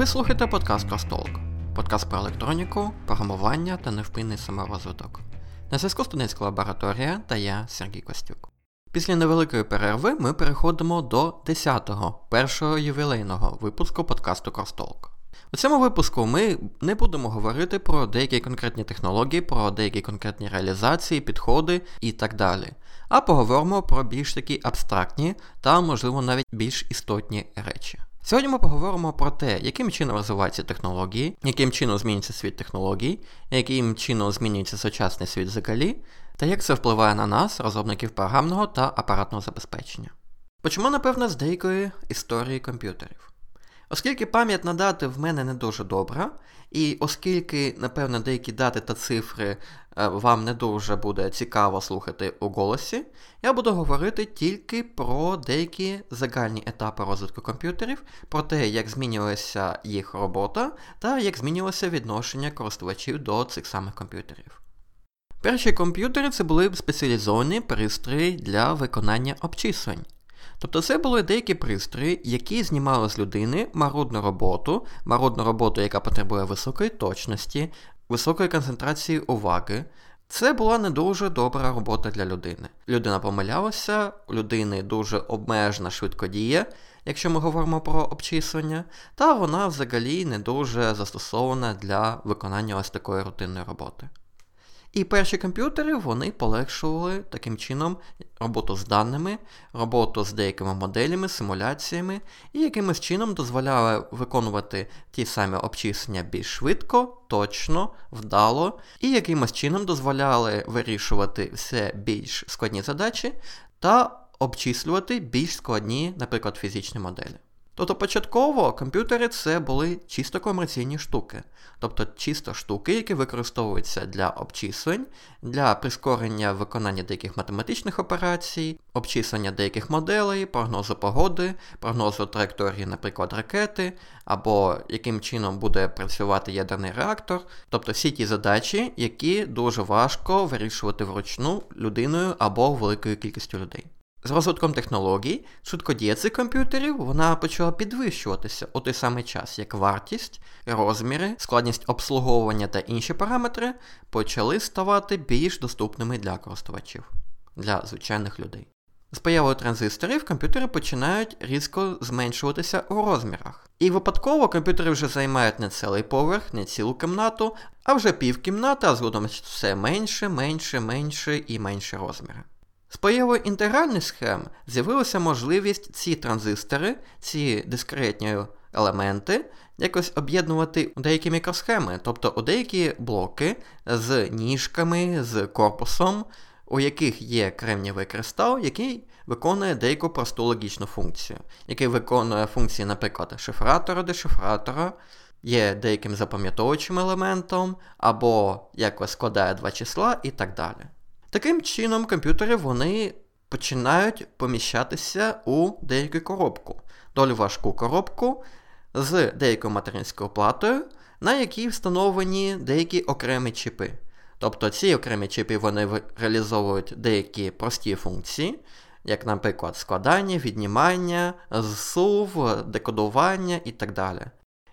Ви слухаєте подкаст Кростолк. Подкаст про електроніку, програмування та невпинний саморозвиток. На зв'язку студентська лабораторія та я, Сергій Костюк. Після невеликої перерви ми переходимо до 10-го, першого ювілейного випуску подкасту Кростолк. У цьому випуску ми не будемо говорити про деякі конкретні технології, про деякі конкретні реалізації, підходи і так далі, а поговоримо про більш такі абстрактні та, можливо, навіть більш істотні речі. Сьогодні ми поговоримо про те, яким чином розвиваються технології, яким чином змінюється світ технологій, яким чином змінюється сучасний світ взагалі, та як це впливає на нас, розробників програмного та апаратного забезпечення. Почнемо, напевно, з деякої історії комп'ютерів. Оскільки пам'ять на дати в мене не дуже добра, і оскільки, напевно, деякі дати та цифри е, вам не дуже буде цікаво слухати у голосі, я буду говорити тільки про деякі загальні етапи розвитку комп'ютерів, про те, як змінювалася їх робота та як змінювалося відношення користувачів до цих самих комп'ютерів. Перші комп'ютери це були спеціалізовані пристрої для виконання обчислень. Тобто це були деякі пристрої, які знімали з людини марудну роботу, марудну роботу, яка потребує високої точності, високої концентрації уваги. Це була не дуже добра робота для людини. Людина помилялася, у людини дуже обмежена швидкодія, якщо ми говоримо про обчислення, та вона взагалі не дуже застосована для виконання ось такої рутинної роботи. І перші комп'ютери вони полегшували таким чином роботу з даними, роботу з деякими моделями, симуляціями, і якимось чином дозволяли виконувати ті самі обчислення більш швидко, точно, вдало, і якимось чином дозволяли вирішувати все більш складні задачі та обчислювати більш складні, наприклад, фізичні моделі. Тобто початково комп'ютери це були чисто комерційні штуки, тобто чисто штуки, які використовуються для обчислень, для прискорення виконання деяких математичних операцій, обчислення деяких моделей, прогнозу погоди, прогнозу траєкторії, наприклад, ракети, або яким чином буде працювати ядерний реактор, тобто всі ті задачі, які дуже важко вирішувати вручну людиною або великою кількістю людей. З розвитком технологій швидкодія комп'ютерів вона почала підвищуватися у той самий час, як вартість, розміри, складність обслуговування та інші параметри почали ставати більш доступними для користувачів, для звичайних людей. З появою транзисторів комп'ютери починають різко зменшуватися у розмірах. І випадково комп'ютери вже займають не цілий поверх, не цілу кімнату, а вже півкімнати, а згодом все менше, менше, менше і менше розміри. З появою інтегральних схем з'явилася можливість ці транзистори, ці дискретні елементи якось об'єднувати у деякі мікросхеми, тобто у деякі блоки з ніжками, з корпусом, у яких є кремнівий кристал, який виконує деяку просту логічну функцію, який виконує функції, наприклад, шифратора, дешифратора, є деяким запам'ятовуючим елементом, або якось складає два числа і так далі. Таким чином, комп'ютери вони починають поміщатися у деяку коробку, долю важку коробку з деякою материнською платою, на якій встановлені деякі окремі чіпи. Тобто ці окремі чіпи вони реалізовують деякі прості функції, як, наприклад, складання, віднімання, зсув, декодування і так далі.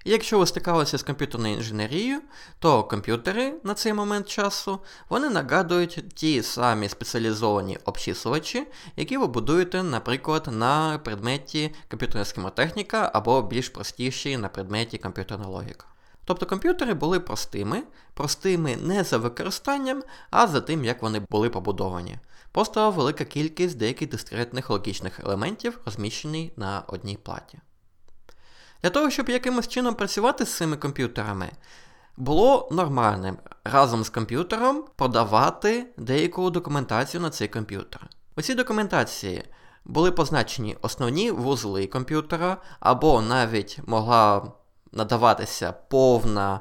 І якщо ви стикалися з комп'ютерною інженерією, то комп'ютери на цей момент часу вони нагадують ті самі спеціалізовані обчислювачі, які ви будуєте, наприклад, на предметі комп'ютерна схемотехніка або більш простіші на предметі комп'ютерна логіка. Тобто комп'ютери були простими, простими не за використанням, а за тим, як вони були побудовані. Просто велика кількість деяких дискретних логічних елементів розміщені на одній платі. Для того, щоб якимось чином працювати з цими комп'ютерами, було нормальним разом з комп'ютером продавати деяку документацію на цей комп'ютер. У цій документації були позначені основні вузли комп'ютера, або навіть могла надаватися повна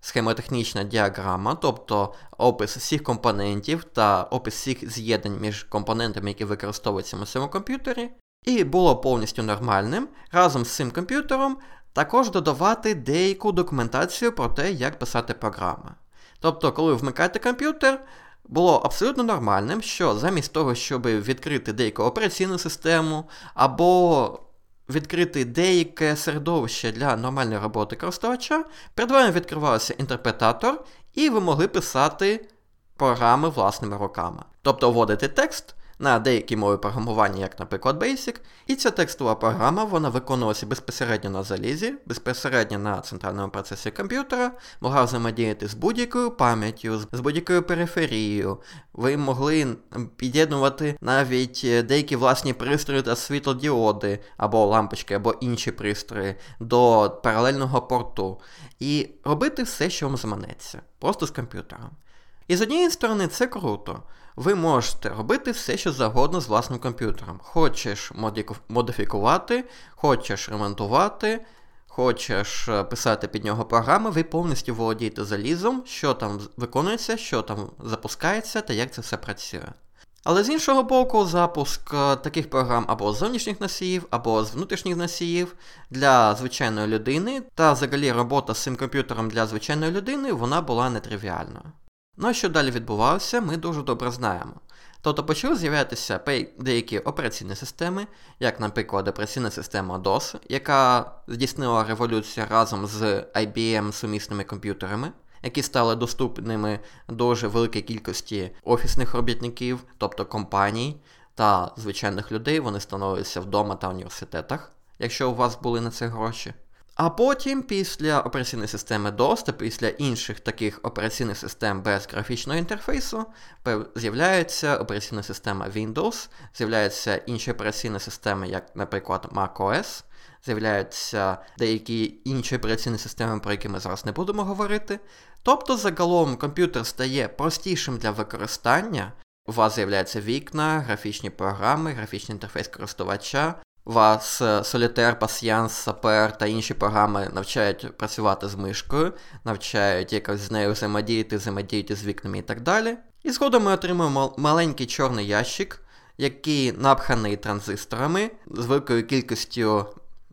схемотехнічна діаграма, тобто опис всіх компонентів та опис всіх з'єднань між компонентами, які використовуються на цьому комп'ютері. І було повністю нормальним разом з цим комп'ютером також додавати деяку документацію про те, як писати програми. Тобто, коли вмикаєте комп'ютер, було абсолютно нормальним, що замість того, щоб відкрити деяку операційну систему або відкрити деяке середовище для нормальної роботи користувача, перед вами відкривався інтерпретатор, і ви могли писати програми власними руками. Тобто вводити текст на деякі мови програмування, як, наприклад, Basic, і ця текстова програма вона виконувалася безпосередньо на залізі, безпосередньо на центральному процесі комп'ютера, могла взаємодіяти з будь-якою пам'яттю, з будь-якою периферією. Ви могли під'єднувати навіть е, деякі власні пристрої та світлодіоди, або лампочки, або інші пристрої до паралельного порту. І робити все, що вам заманеться, просто з комп'ютером. І з однієї сторони, це круто. Ви можете робити все, що завгодно з власним комп'ютером. Хочеш модифікувати, хочеш ремонтувати, хочеш е, писати під нього програми, ви повністю володієте залізом, що там виконується, що там запускається та як це все працює. Але з іншого боку, запуск е, таких програм або з зовнішніх носіїв, або з внутрішніх носіїв для звичайної людини, та взагалі робота з цим комп'ютером для звичайної людини вона була нетривіальною. Ну а що далі відбувалося, ми дуже добре знаємо. Тобто почали з'являтися деякі операційні системи, як, наприклад, операційна система DOS, яка здійснила революцію разом з IBM сумісними комп'ютерами, які стали доступними дуже великій кількості офісних робітників, тобто компаній та звичайних людей, вони становилися вдома та університетах, якщо у вас були на це гроші. А потім, після операційної системи DOS та після інших таких операційних систем без графічного інтерфейсу, з'являється операційна система Windows, з'являються інші операційні системи, як, наприклад, macOS, з'являються деякі інші операційні системи, про які ми зараз не будемо говорити. Тобто, загалом комп'ютер стає простішим для використання. У вас з'являються вікна, графічні програми, графічний інтерфейс користувача, вас е, Solitaire, Passions, Saper та інші програми навчають працювати з мишкою, навчають якось з нею взаємодіяти, взаємодіяти з вікнами і так далі. І згодом ми отримуємо маленький чорний ящик, який напханий транзисторами з великою кількістю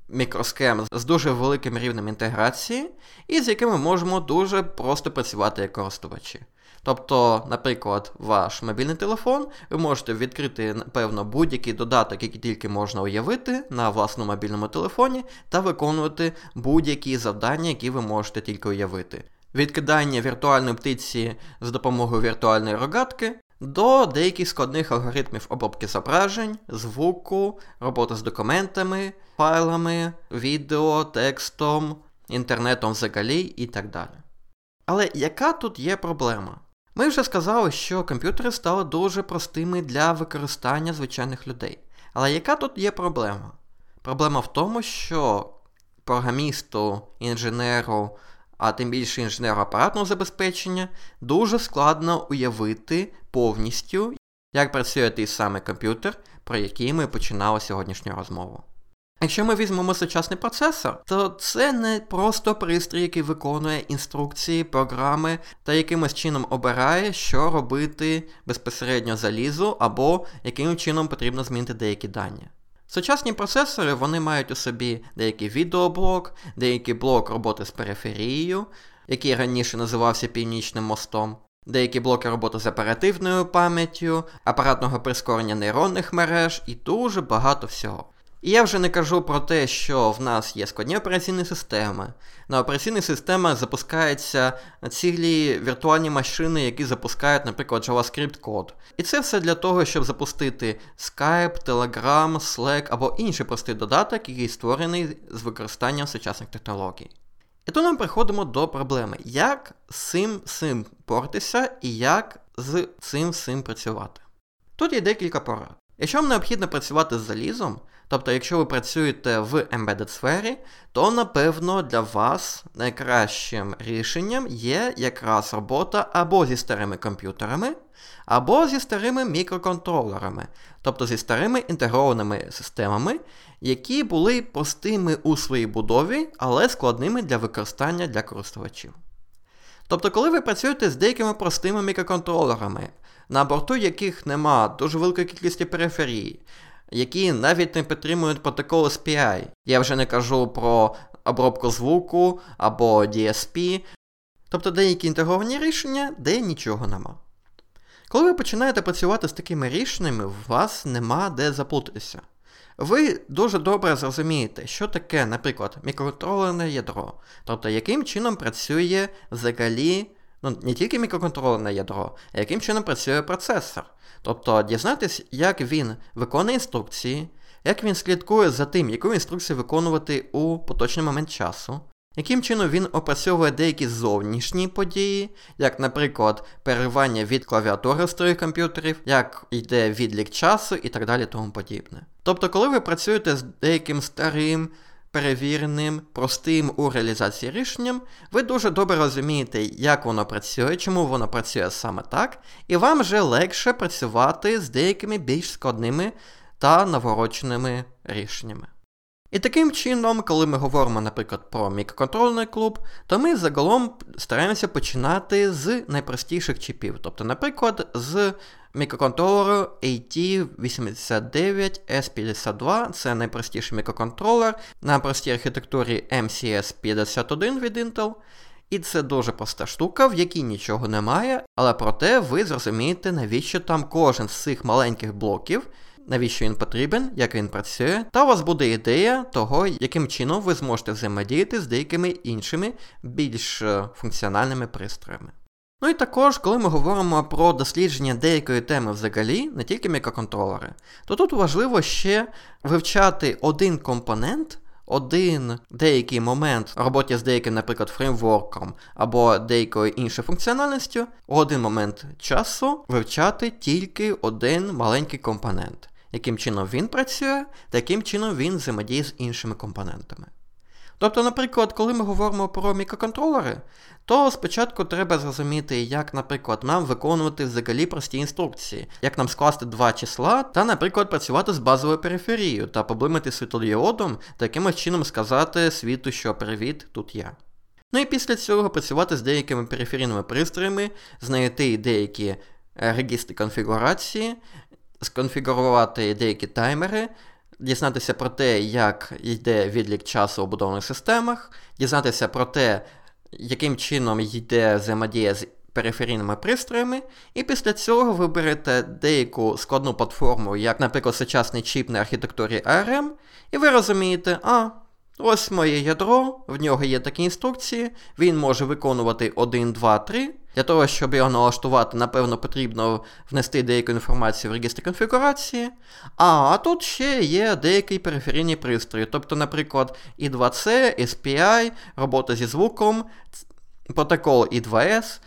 мікросхем з дуже великим рівнем інтеграції, і з якими можемо дуже просто працювати як користувачі. Тобто, наприклад, ваш мобільний телефон, ви можете відкрити, напевно, будь-який додаток, який тільки можна уявити на власному мобільному телефоні, та виконувати будь-які завдання, які ви можете тільки уявити. Відкидання віртуальної птиці з допомогою віртуальної рогатки. До деяких складних алгоритмів обробки зображень, звуку, роботи з документами, файлами, відео, текстом, інтернетом взагалі і так далі. Але яка тут є проблема? Ми вже сказали, що комп'ютери стали дуже простими для використання звичайних людей. Але яка тут є проблема? Проблема в тому, що програмісту, інженеру, а тим більше інженеру апаратного забезпечення, дуже складно уявити повністю, як працює той самий комп'ютер, про який ми починали сьогоднішню розмову. Якщо ми візьмемо сучасний процесор, то це не просто пристрій, який виконує інструкції, програми та якимось чином обирає, що робити безпосередньо залізу, або яким чином потрібно змінити деякі дані. Сучасні процесори вони мають у собі деякий відеоблок, деякий блок роботи з периферією, який раніше називався Північним мостом, деякі блоки роботи з оперативною пам'яттю, апаратного прискорення нейронних мереж і дуже багато всього. І я вже не кажу про те, що в нас є складні операційні системи. На операційних системах запускаються цілі віртуальні машини, які запускають, наприклад, JavaScript код. І це все для того, щоб запустити Skype, Telegram, Slack або інший простий додаток, який створений з використанням сучасних технологій. І тут ми приходимо до проблеми, як з цим цим портися і як з цим всім працювати. Тут є декілька порад. Якщо вам необхідно працювати з залізом, тобто, якщо ви працюєте в embedded сфері, то напевно для вас найкращим рішенням є якраз робота або зі старими комп'ютерами, або зі старими мікроконтролерами, тобто зі старими інтегрованими системами, які були простими у своїй будові, але складними для використання для користувачів. Тобто, коли ви працюєте з деякими простими мікроконтролерами, на борту яких нема дуже великої кількості периферії, які навіть не підтримують протокол SPI. Я вже не кажу про обробку звуку або DSP, тобто деякі інтегровані рішення, де нічого нема. Коли ви починаєте працювати з такими рішеннями, у вас нема де заплутатися. ви дуже добре зрозумієте, що таке, наприклад, мікроконтролерне ядро, тобто яким чином працює взагалі ну, не тільки мікроконтролерне ядро, а яким чином працює процесор. Тобто дізнатись, як він виконує інструкції, як він слідкує за тим, яку інструкцію виконувати у поточний момент часу, яким чином він опрацьовує деякі зовнішні події, як, наприклад, переривання від клавіатури старих комп'ютерів, як йде відлік часу і так далі тому подібне. Тобто, коли ви працюєте з деяким старим, перевіреним, простим у реалізації рішенням, ви дуже добре розумієте, як воно працює, чому воно працює саме так, і вам вже легше працювати з деякими більш складними та навороченими рішеннями. І таким чином, коли ми говоримо, наприклад, про мікроконтрольний клуб, то ми загалом стараємося починати з найпростіших чіпів. Тобто, наприклад, з мікроконтролеру AT89S52, це найпростіший мікроконтролер на простій архітектурі MCS51 від Intel. І це дуже проста штука, в якій нічого немає, але проте ви зрозумієте, навіщо там кожен з цих маленьких блоків навіщо він потрібен, як він працює, та у вас буде ідея того, яким чином ви зможете взаємодіяти з деякими іншими більш е, функціональними пристроями. Ну і також, коли ми говоримо про дослідження деякої теми взагалі, не тільки мікроконтролери, то тут важливо ще вивчати один компонент. Один деякий момент в роботі з деяким, наприклад, фреймворком або деякою іншою функціональністю, один момент часу вивчати тільки один маленький компонент яким чином він працює, таким чином він взаємодіє з іншими компонентами. Тобто, наприклад, коли ми говоримо про мікроконтролери, то спочатку треба зрозуміти, як, наприклад, нам виконувати взагалі прості інструкції, як нам скласти два числа та, наприклад, працювати з базовою периферією та поблимати світлодіодом, та якимось чином сказати світу, що привіт, тут я. Ну і після цього працювати з деякими периферійними пристроями, знайти деякі регістри конфігурації, сконфігурувати деякі таймери, дізнатися про те, як йде відлік часу у будованих системах, дізнатися про те, яким чином йде взаємодія з периферійними пристроями, і після цього ви берете деяку складну платформу, як, наприклад, сучасний чіп на архітектурі ARM, і ви розумієте, а. Ось моє ядро, в нього є такі інструкції, він може виконувати 1, 2, 3. Для того, щоб його налаштувати, напевно, потрібно внести деяку інформацію в регістр конфігурації. А тут ще є деякі периферійні пристрої. Тобто, наприклад, I2C, SPI, робота зі звуком, протокол I2S.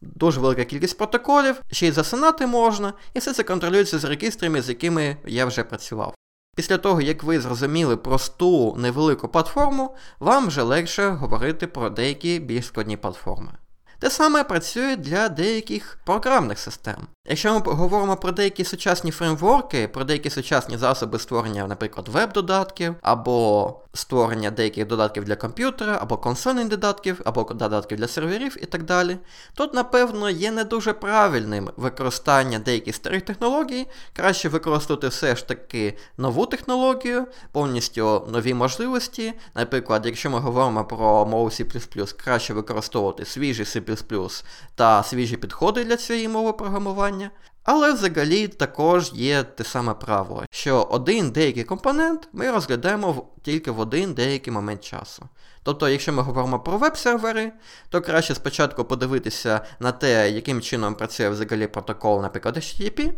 Дуже велика кількість протоколів, ще й засинати можна, і все це контролюється з регістрами, з якими я вже працював. Після того, як ви зрозуміли просту невелику платформу, вам вже легше говорити про деякі більш складні платформи. Те саме працює для деяких програмних систем. Якщо ми говоримо про деякі сучасні фреймворки, про деякі сучасні засоби створення, наприклад, веб-додатків, або створення деяких додатків для комп'ютера, або консольних додатків, або додатків для серверів і так далі, тут, напевно, є не дуже правильним використання деяких старих технологій, краще використовувати все ж таки нову технологію, повністю нові можливості. Наприклад, якщо ми говоримо про мову C, краще використовувати свіжий C та свіжі підходи для цієї мови програмування налаштування. Але взагалі також є те саме правило, що один деякий компонент ми розглядаємо тільки в один деякий момент часу. Тобто, якщо ми говоримо про веб-сервери, то краще спочатку подивитися на те, яким чином працює взагалі протокол, наприклад, HTTP,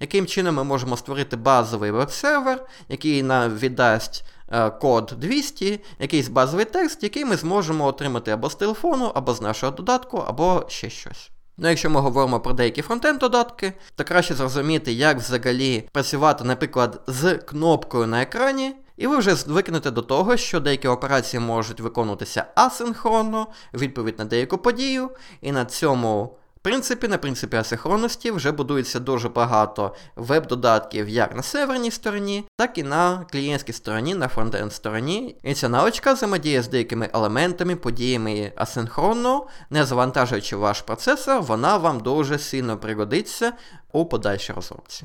яким чином ми можемо створити базовий веб-сервер, який нам віддасть е, код 200, якийсь базовий текст, який ми зможемо отримати або з телефону, або з нашого додатку, або ще щось. Ну, якщо ми говоримо про деякі фронтенд додатки, то краще зрозуміти, як взагалі працювати, наприклад, з кнопкою на екрані, і ви вже звикнете до того, що деякі операції можуть виконуватися асинхронно, відповідь на деяку подію, і на цьому принципі, на принципі асинхронності вже будується дуже багато веб-додатків як на серверній стороні, так і на клієнтській стороні, на фронтенд стороні. І ця навичка взаємодіє з деякими елементами, подіями асинхронно, не завантажуючи ваш процесор, вона вам дуже сильно пригодиться у подальшій розробці.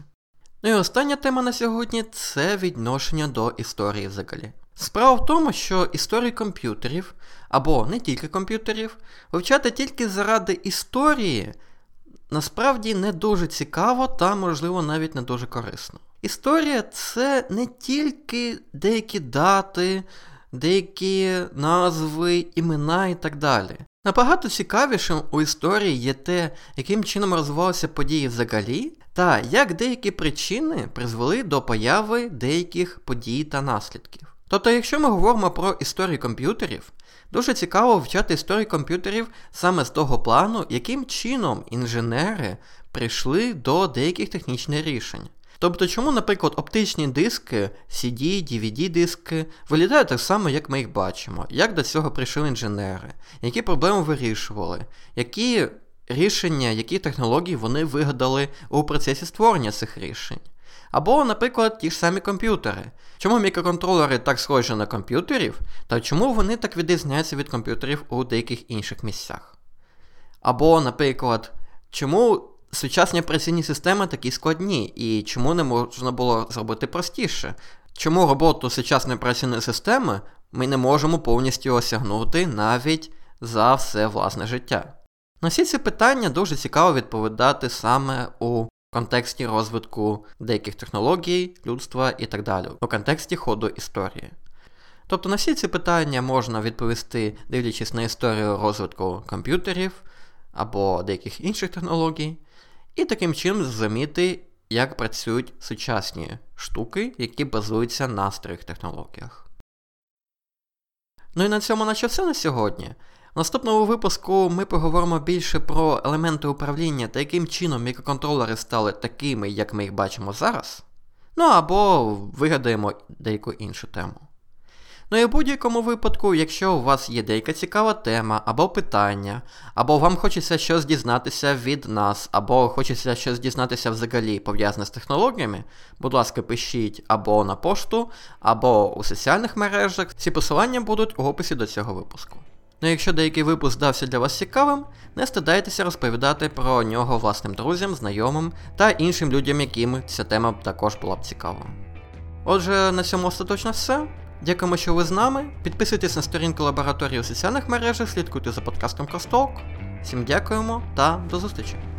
Ну і остання тема на сьогодні це відношення до історії взагалі. Справа в тому, що історію комп'ютерів, або не тільки комп'ютерів, вивчати тільки заради історії насправді не дуже цікаво та, можливо, навіть не дуже корисно. Історія це не тільки деякі дати, деякі назви, імена і так далі. Набагато цікавішим у історії є те, яким чином розвивалися події взагалі, та як деякі причини призвели до появи деяких подій та наслідків. Тобто, якщо ми говоримо про історію комп'ютерів, дуже цікаво вчати історію комп'ютерів саме з того плану, яким чином інженери прийшли до деяких технічних рішень. Тобто, чому, наприклад, оптичні диски, CD, DVD-диски виглядають так само, як ми їх бачимо, як до цього прийшли інженери, які проблеми вирішували, які рішення, які технології вони вигадали у процесі створення цих рішень. Або, наприклад, ті ж самі комп'ютери. Чому мікроконтролери так схожі на комп'ютерів, та чому вони так відрізняються від комп'ютерів у деяких інших місцях? Або, наприклад, чому сучасні операційні системи такі складні, і чому не можна було зробити простіше? Чому роботу сучасної операційної системи ми не можемо повністю осягнути навіть за все власне життя? На всі ці питання дуже цікаво відповідати саме у контексті розвитку деяких технологій, людства і так далі, у контексті ходу історії. Тобто на всі ці питання можна відповісти, дивлячись на історію розвитку комп'ютерів або деяких інших технологій, і таким чином зрозуміти, як працюють сучасні штуки, які базуються на старих технологіях. Ну і на цьому наче все на сьогодні. Наступному випуску ми поговоримо більше про елементи управління та яким чином мікроконтролери стали такими, як ми їх бачимо зараз. Ну або вигадаємо деяку іншу тему. Ну і в будь-якому випадку, якщо у вас є деяка цікава тема або питання, або вам хочеться щось дізнатися від нас, або хочеться щось дізнатися взагалі пов'язане з технологіями, будь ласка, пишіть або на пошту, або у соціальних мережах. Ці посилання будуть у описі до цього випуску. Ну якщо деякий випуск здався для вас цікавим, не стидайтеся розповідати про нього власним друзям, знайомим та іншим людям, яким ця тема також була б цікава. Отже, на цьому остаточно все. Дякуємо, що ви з нами. Підписуйтесь на сторінку лабораторії у соціальних мережах, слідкуйте за подкастом Кросtalk. Всім дякуємо та до зустрічі!